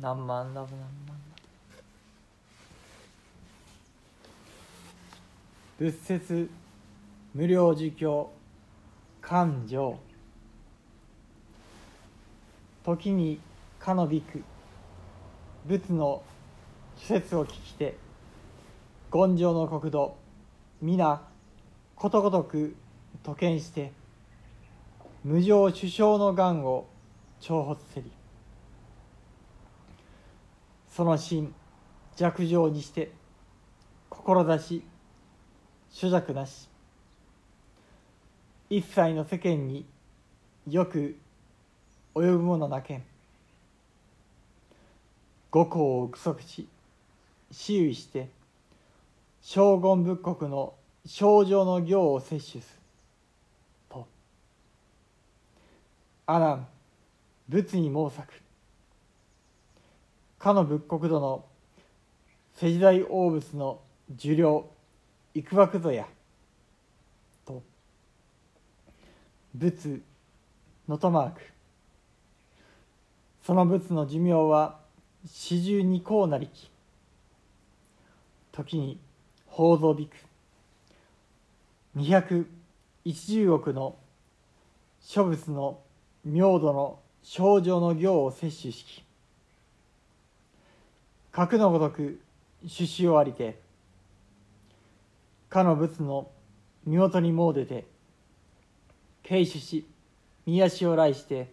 何万ラブ何万仏説無料儒教勘定時にかのびく仏の施設を聞きて権上の国土皆ことごとく都見して無常首相の願を重発せり。その心弱情にして志諸弱なし。一切の世間によく及ぶものなけん。五行を具足し私有して将軍仏国の症状の行を摂取すと。阿南仏に毛作かの仏国土の世時代大仏の受領幾ばくぞや。と仏のとマーク。その仏の寿命は四十二項なりき。時に宝蔵びく。二百一十億の諸仏の明度の症状の行を摂取しき。核のごとく種子をありてかの仏の身元に詣でて慶主し宮足を来して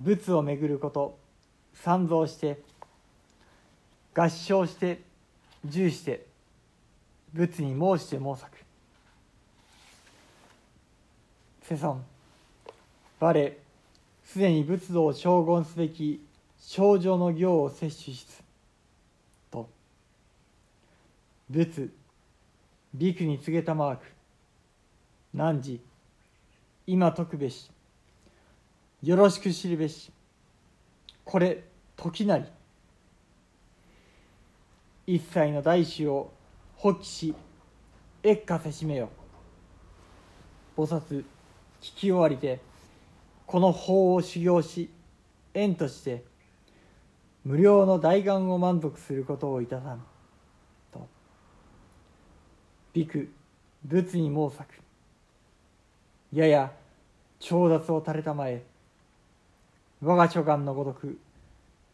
仏を巡ること参造して合唱して従して仏に申して申作世尊我すでに仏道を称言すべき症状の行を摂取しつ仏ビクに告げたマーク。汝今解くべし。よろしく知るべし。これ時なり。一切の大師を発揮し越下せしめよ。菩薩聞き終わりてこの法を修行し縁として無料の大願を満足することをいたさん陸仏に猛作。やや調達を垂れたまえ我が諸願のごとく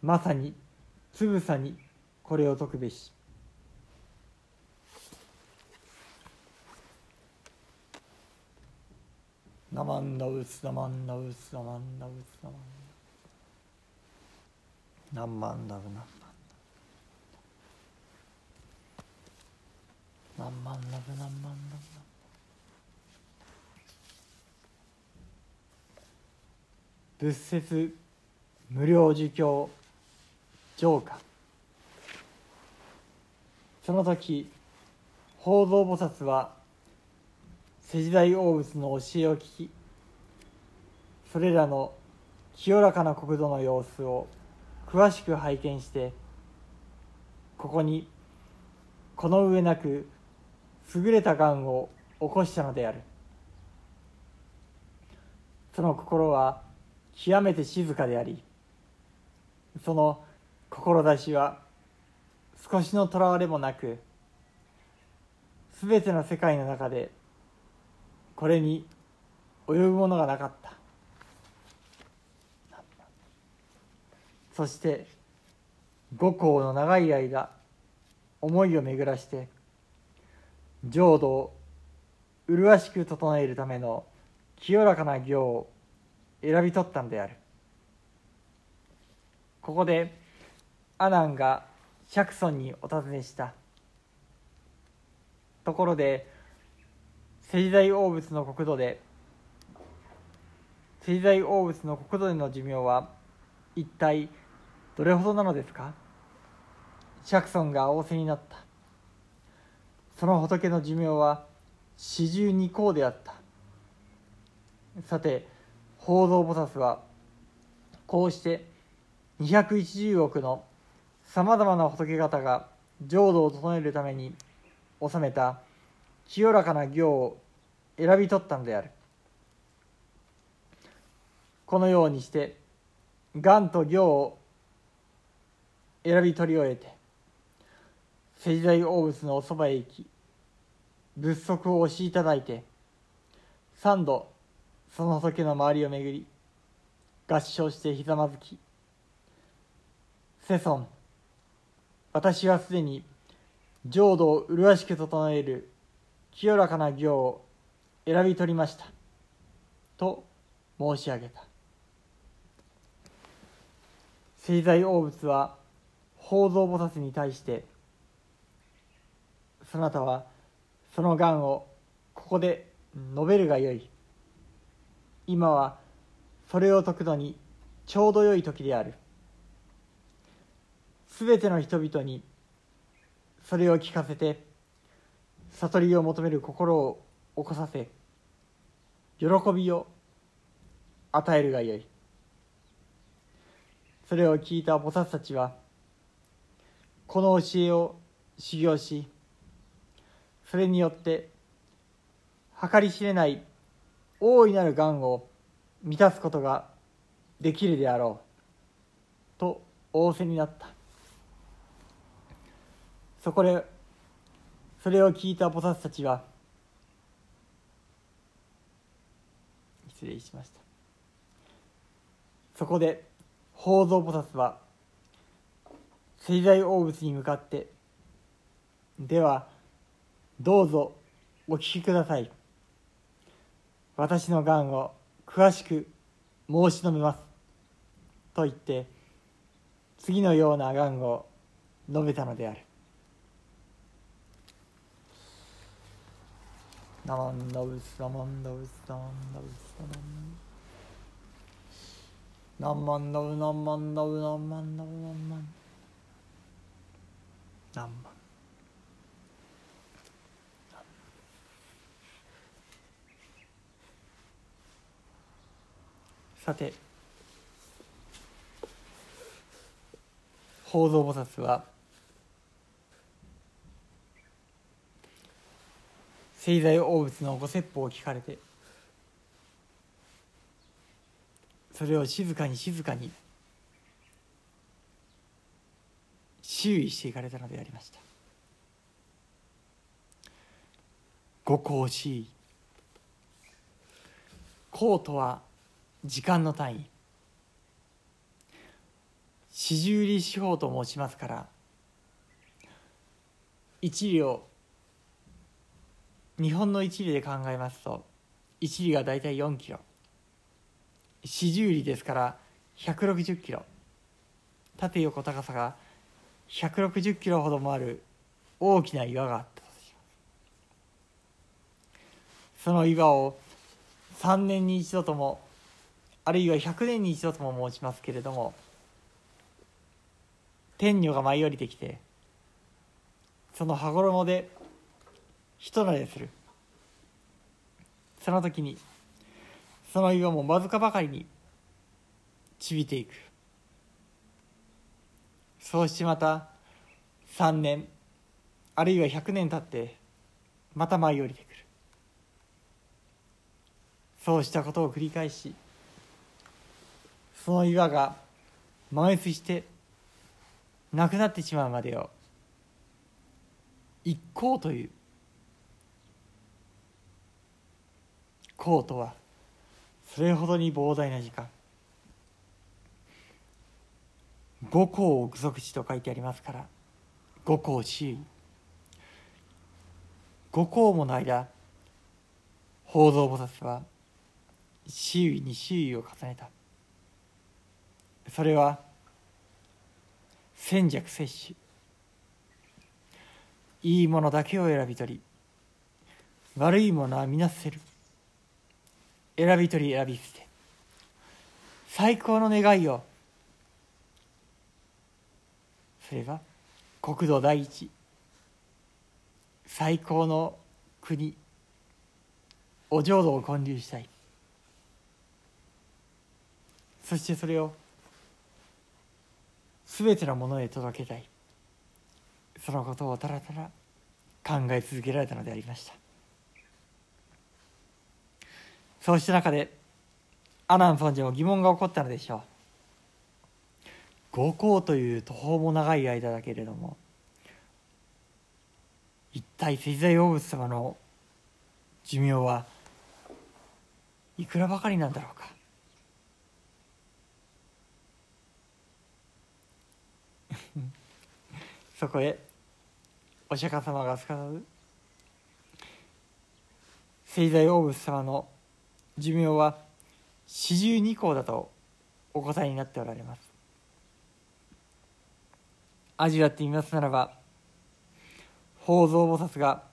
まさにつぶさにこれを解くべし。なまんなうつなまんなうつなまんなうつなまんだなまんだうな。何万ラブ何万ラブ仏説無料儒教浄化。その時法蔵菩薩は世時代大仏の教えを聞きそれらの清らかな国土の様子を詳しく拝見してここにこの上なく優れたがんを起こしたのである。その心は極めて静かでありその志は少しのとらわれもなく全ての世界の中でこれに及ぶものがなかった。そして五行の長い間思いを巡らして浄土を麗しく整えるための清らかな行を選び取ったのである。ここで阿南が釈尊にお尋ねした。ところで世時代大仏の国土で世時代大仏の国土での寿命は一体どれほどなのですか？シャクソンが仰せになった。その仏の寿命は四十二項であった。さて法蔵菩薩はこうして210億のさまざまな仏方が浄土を整えるために収めた清らかな行を選び取ったのである。このようにして願と行を選び取り終えて石材大仏のおそばへ行き仏足を押しいただいて三度その仏の周りを巡り合唱してひざまずき「世尊私はすでに浄土を麗しく整える清らかな行を選び取りました」と申し上げた。聖在大仏は法蔵菩薩に対してそなたはその願をここで述べるがよい。今はそれを解くのにちょうど良い時である。すべての人々にそれを聞かせて悟りを求める心を起こさせ喜びを与えるがよい。それを聞いた菩薩たちはこの教えを修行しそれによって計り知れない大いなる願を満たすことができるであろうと仰せになった。そこでそれを聞いた菩薩たちは失礼しました。そこで法蔵菩薩は聖在大仏に向かってではどうぞお聞きください。私のがんを詳しく申し述べます。と言って次のようながんを述べたのである。ナマンダウスナマンダウスナマンダウスナマン何万ダウ何万ダウ何万ダウ何万何万。さて。法蔵菩薩は。聖在大仏のご説法を聞かれて。それを静かに静かに。周囲していかれたのでありました。五行四位公とは時間の単位。四十里四方と申しますから一両日本の一里で考えますと一里が大体4キロ。四十里ですから160キロ。縦横高さが160キロほどもある大きな岩があったとします。その岩を3年に一度ともあるいは100年に一度とも申しますけれども天女が舞い降りてきてその羽衣で人なれする。その時にその岩もわずかばかりにちびていく。そうしてまた3年あるいは100年経ってまた舞い降りてくる。そうしたことを繰り返しその岩が満越してなくなってしまうまでを一行という行とはそれほどに膨大な時間。五行を具足地と書いてありますから五行周囲。五行もの間法蔵菩薩は周囲に周囲を重ねた。それは戦弱摂取。いいものだけを選び取り悪いものは皆捨てる。選び取り選び捨て。最高の願いを。それは国土第一。最高の国。お浄土を建立したい。そしてそれを全てのものへ届けたい。そのことをたらたら考え続けられたのでありました。そうした中で阿南尊者も疑問が起こったのでしょう。五行という途方も長い間だけれども一体水在大仏様の寿命はいくらばかりなんだろうか。そこへお釈迦様がすかさず聖在大仏様の寿命は四十二項だとお答えになっておられます。味わってみますならば法蔵菩薩が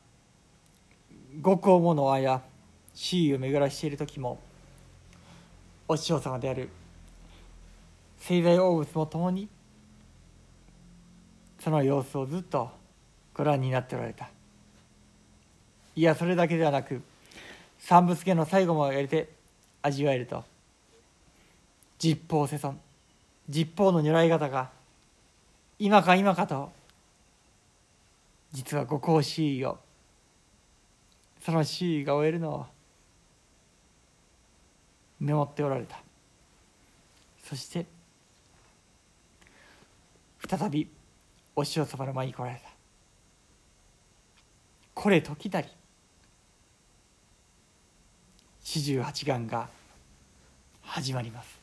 五行もの間周囲を巡らしている時もお師匠様である聖在大仏も共にその様子をずっとご覧になっておられた。いやそれだけではなく三仏家の最後もやれて味わえると。十方世尊十方の如来方が今か今かと実は五行周囲をその周囲が終えるのをメモっておられた。そして再びお師匠様の前に来られた。これ時なり四十八願が始まります。